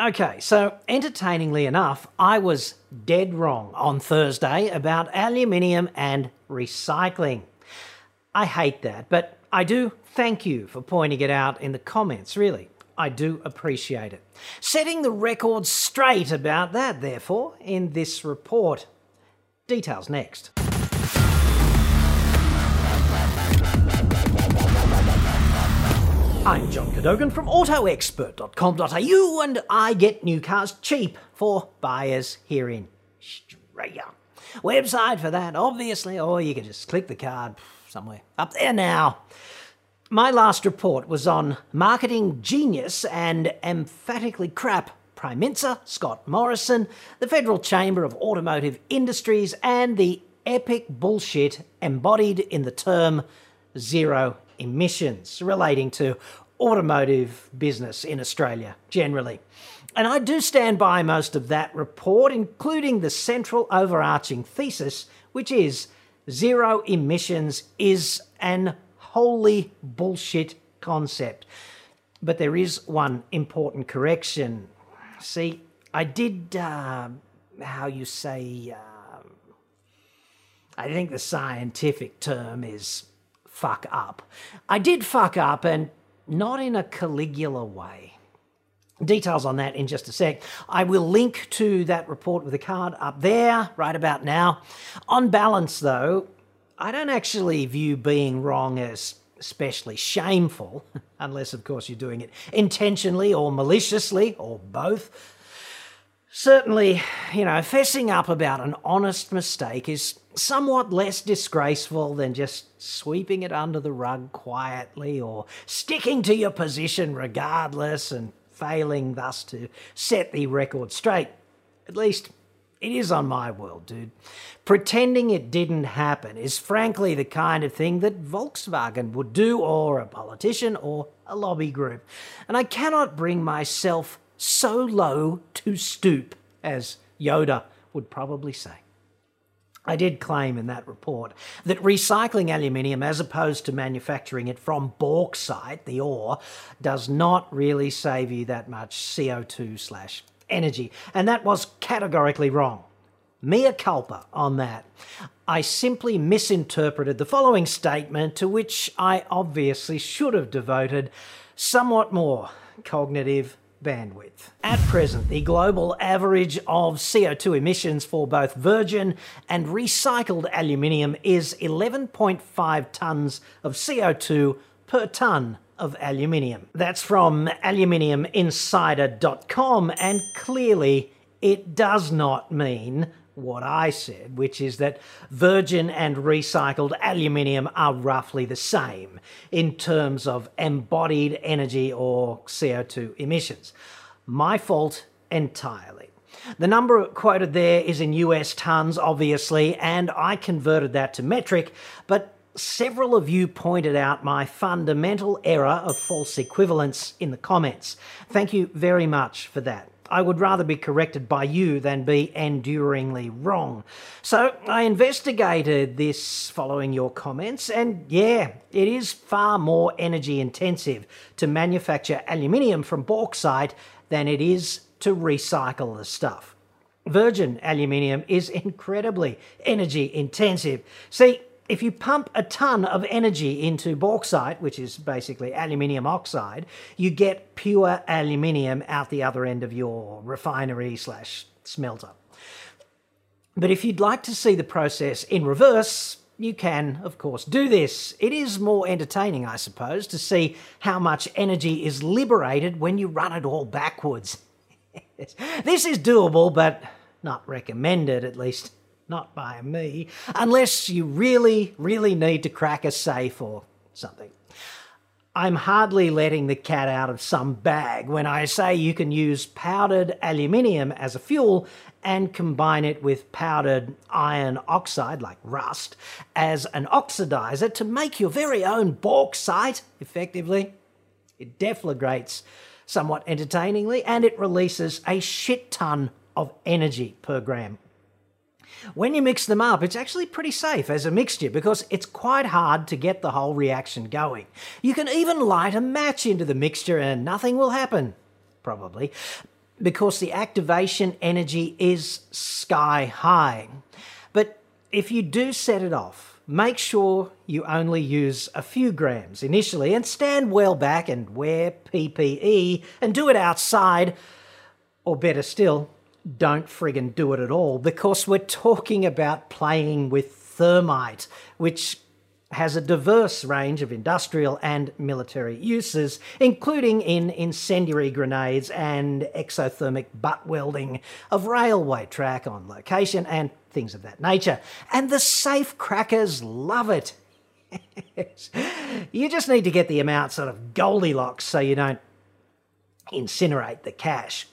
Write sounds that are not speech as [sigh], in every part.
Okay, so entertainingly enough, I was dead wrong on Thursday about aluminium and recycling. I hate that, but I do thank you for pointing it out in the comments, really. I do appreciate it. Setting the record straight about that, therefore, in this report. Details next. I'm John Cadogan from AutoExpert.com.au and I get new cars cheap for buyers here in Australia. Website for that, obviously, or you can just click the card somewhere up there now. My last report was on marketing genius and emphatically crap Prime Minister Scott Morrison, the Federal Chamber of Automotive Industries, and the epic bullshit embodied in the term zero emissions relating to automotive business in Australia generally. And I do stand by most of that report, including the central overarching thesis, which is zero emissions is an wholly bullshit concept. But there is one important correction. See, I did, uh, how you say, uh, I think the scientific term is fuck up. I did fuck up, and not in a Caligula way. Details on that in just a sec. I will link to that report with a card up there right about now. On balance, though, I don't actually view being wrong as especially shameful, [laughs] unless, of course, you're doing it intentionally or maliciously or both. Certainly, you know, fessing up about an honest mistake is somewhat less disgraceful than just sweeping it under the rug quietly or sticking to your position regardless and failing thus to set the record straight. At least it is on my world, dude. Pretending it didn't happen is frankly the kind of thing that Volkswagen would do, or a politician, or a lobby group. And I cannot bring myself so low to stoop, as Yoda would probably say. I did claim in that report that recycling aluminium as opposed to manufacturing it from bauxite, the ore, does not really save you that much CO2 slash energy, and that was categorically wrong. Mea culpa on that. I simply misinterpreted the following statement to which I obviously should have devoted somewhat more cognitive bandwidth. At present, the global average of CO2 emissions for both virgin and recycled aluminium is 11.5 tonnes of CO2 per tonne of aluminium. That's from aluminiuminsider.com, and clearly it does not mean what I said, which is that virgin and recycled aluminium are roughly the same in terms of embodied energy or CO2 emissions. My fault entirely. The number quoted there is in US tons, obviously, and I converted that to metric, but several of you pointed out my fundamental error of false equivalence in the comments. Thank you very much for that. I would rather be corrected by you than be enduringly wrong. So I investigated this following your comments, and yeah, it is far more energy intensive to manufacture aluminium from bauxite than it is to recycle the stuff. Virgin aluminium is incredibly energy intensive. See, if you pump a ton of energy into bauxite, which is basically aluminium oxide, you get pure aluminium out the other end of your refinery slash smelter. But if you'd like to see the process in reverse, you can, of course, do this. It is more entertaining, I suppose, to see how much energy is liberated when you run it all backwards. [laughs] this is doable, but not recommended, at least not by me, unless you really, really need to crack a safe or something. I'm hardly letting the cat out of some bag when I say you can use powdered aluminium as a fuel and combine it with powdered iron oxide, like rust, as an oxidizer to make your very own bauxite, effectively. It deflagrates somewhat entertainingly and it releases a shit ton of energy per gram. When you mix them up, it's actually pretty safe as a mixture because it's quite hard to get the whole reaction going. You can even light a match into the mixture and nothing will happen, probably. because the activation energy is sky high. But if you do set it off, make sure you only use a few grams initially and stand well back and wear PPE and do it outside, or better still, don't friggin' do it at all because we're talking about playing with thermite, which has a diverse range of industrial and military uses, including in incendiary grenades and exothermic butt welding of railway track on location and things of that nature. And the safe crackers love it. [laughs] you just need to get the amount sort of Goldilocks so you don't incinerate the cash.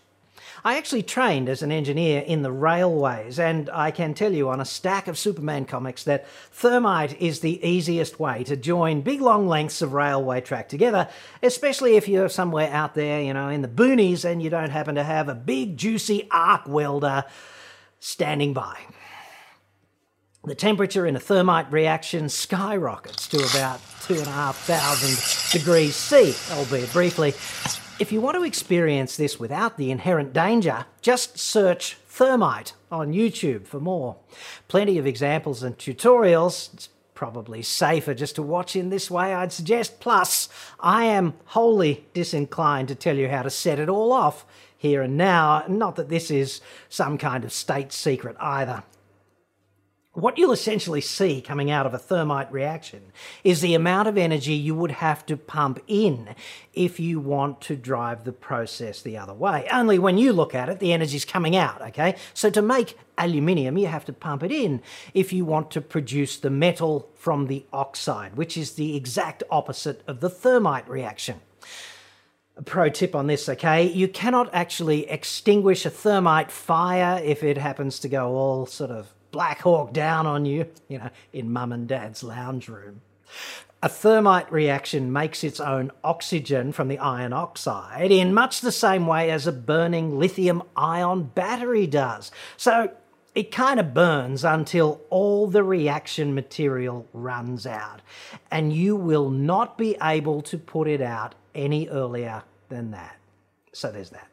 I actually trained as an engineer in the railways, and I can tell you on a stack of Superman comics that thermite is the easiest way to join big long lengths of railway track together, especially if you're somewhere out there, you know, in the boonies and you don't happen to have a big juicy arc welder standing by. The temperature in a thermite reaction skyrockets to about 2,500 degrees C, albeit briefly, if you want to experience this without the inherent danger, just search thermite on YouTube for more. Plenty of examples and tutorials. It's probably safer just to watch in this way, I'd suggest. Plus, I am wholly disinclined to tell you how to set it all off here and now. Not that this is some kind of state secret either. What you'll essentially see coming out of a thermite reaction is the amount of energy you would have to pump in if you want to drive the process the other way. Only when you look at it, the energy's coming out, okay? So to make aluminium, you have to pump it in if you want to produce the metal from the oxide, which is the exact opposite of the thermite reaction. Pro tip on this, okay? You cannot actually extinguish a thermite fire if it happens to go all sort of Black Hawk down on you, [laughs] you know, in mum and dad's lounge room. A thermite reaction makes its own oxygen from the iron oxide in much the same way as a burning lithium ion battery does. So it kind of burns until all the reaction material runs out, and you will not be able to put it out any earlier than that. So there's that.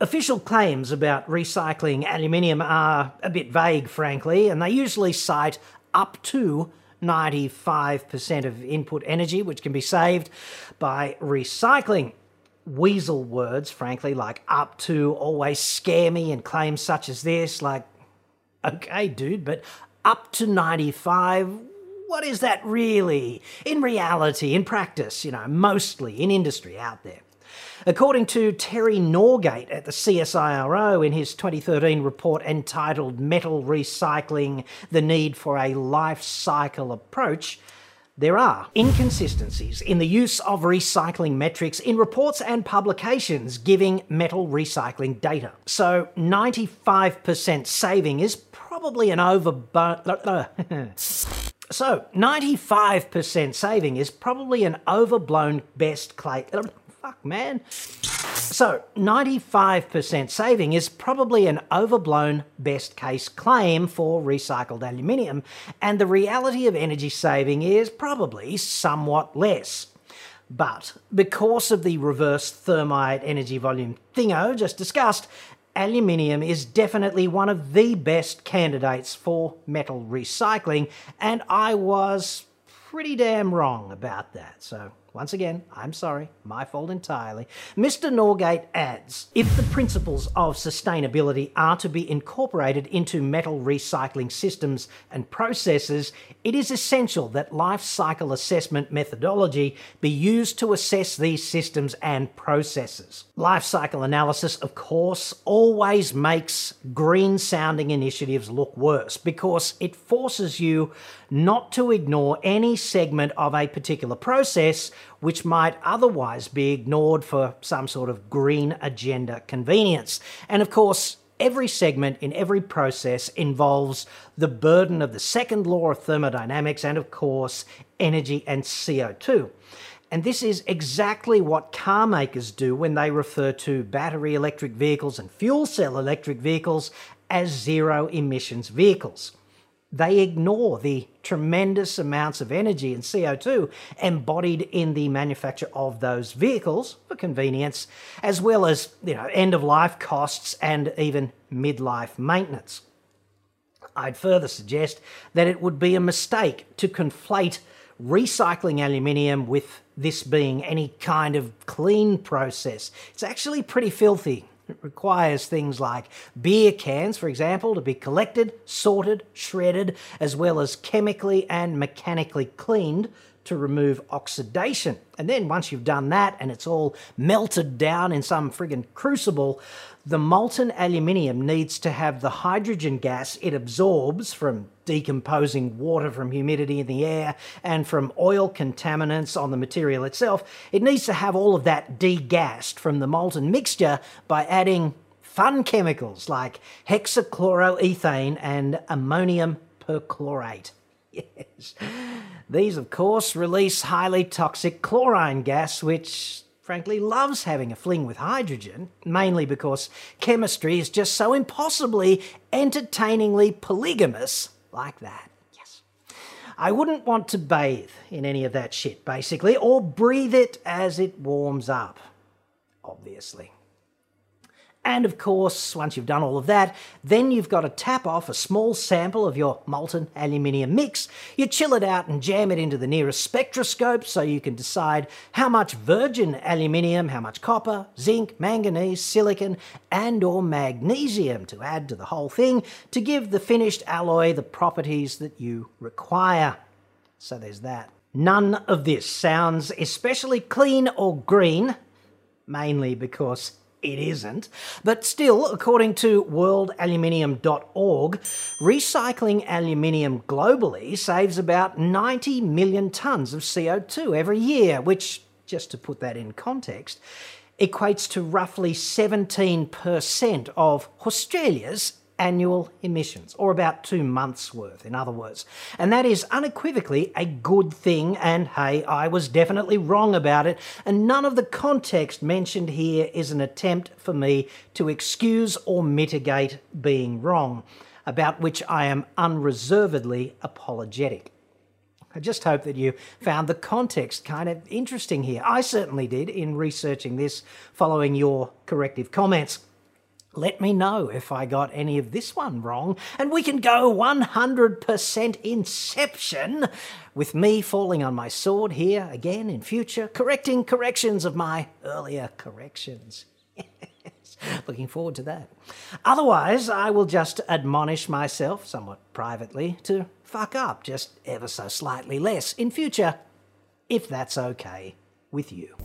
Official claims about recycling aluminium are a bit vague, frankly, and they usually cite up to 95% of input energy, which can be saved by recycling. Weasel words, frankly, like up to always scare me, and claims such as this, like, okay, dude, but up to 95, what is that really? In reality, in practice, you know, mostly in industry out there. According to Terry Norgate at the CSIRO in his 2013 report entitled Metal Recycling The Need for a Life Cycle Approach, there are inconsistencies in the use of recycling metrics in reports and publications giving metal recycling data. So 95% saving is probably an overblown. [laughs] [laughs] so 95% saving is probably an overblown best case um, fuck, man. So, 95% saving is probably an overblown best case claim for recycled aluminium, and the reality of energy saving is probably somewhat less. But because of the reverse thermite energy volume thingo just discussed, aluminium is definitely one of the best candidates for metal recycling, and I was pretty damn wrong about that. So once again, I'm sorry, my fault entirely. Mr. Norgate adds If the principles of sustainability are to be incorporated into metal recycling systems and processes, it is essential that life cycle assessment methodology be used to assess these systems and processes. Life cycle analysis, of course, always makes green sounding initiatives look worse because it forces you not to ignore any segment of a particular process which might otherwise be ignored for some sort of green agenda convenience. And of course, every segment in every process involves the burden of the second law of thermodynamics and, of course, energy and CO2. And this is exactly what car makers do when they refer to battery electric vehicles and fuel cell electric vehicles as zero emissions vehicles. They ignore the tremendous amounts of energy and CO2 embodied in the manufacture of those vehicles for convenience, as well as you know, end of life costs and even midlife maintenance. I'd further suggest that it would be a mistake to conflate recycling aluminium with this being any kind of clean process. It's actually pretty filthy. It requires things like beer cans, for example, to be collected, sorted, shredded, as well as chemically and mechanically cleaned to remove oxidation. And then once you've done that and it's all melted down in some friggin' crucible, the molten aluminium needs to have the hydrogen gas it absorbs from decomposing water from humidity in the air and from oil contaminants on the material itself. It needs to have all of that degassed from the molten mixture by adding fun chemicals like hexachloroethane and ammonium perchlorate. [laughs] Yes. These, of course, release highly toxic chlorine gas, which frankly loves having a fling with hydrogen, mainly because chemistry is just so impossibly entertainingly polygamous like that. Yes. I wouldn't want to bathe in any of that shit, basically, or breathe it as it warms up, obviously. And of course, once you've done all of that, then you've got to tap off a small sample of your molten aluminium mix. You chill it out and jam it into the nearest spectroscope so you can decide how much virgin aluminium, how much copper, zinc, manganese, silicon, and or magnesium to add to the whole thing to give the finished alloy the properties that you require. So there's that. None of this sounds especially clean or green, mainly because it isn't. But still, according to worldaluminium.org, recycling aluminium globally saves about 90 million tonnes of CO2 every year, which, just to put that in context, equates to roughly 17% of Australia's annual emissions, or about two months' worth, in other words. And that is unequivocally a good thing, and hey, I was definitely wrong about it, and none of the context mentioned here is an attempt for me to excuse or mitigate being wrong, about which I am unreservedly apologetic. I just hope that you found the context kind of interesting here. I certainly did in researching this following your corrective comments. Let me know if I got any of this one wrong, and we can go 100% Inception with me falling on my sword here again in future, correcting corrections of my earlier corrections. [laughs] Looking forward to that. Otherwise, I will just admonish myself, somewhat privately, to fuck up just ever so slightly less in future, if that's okay with you.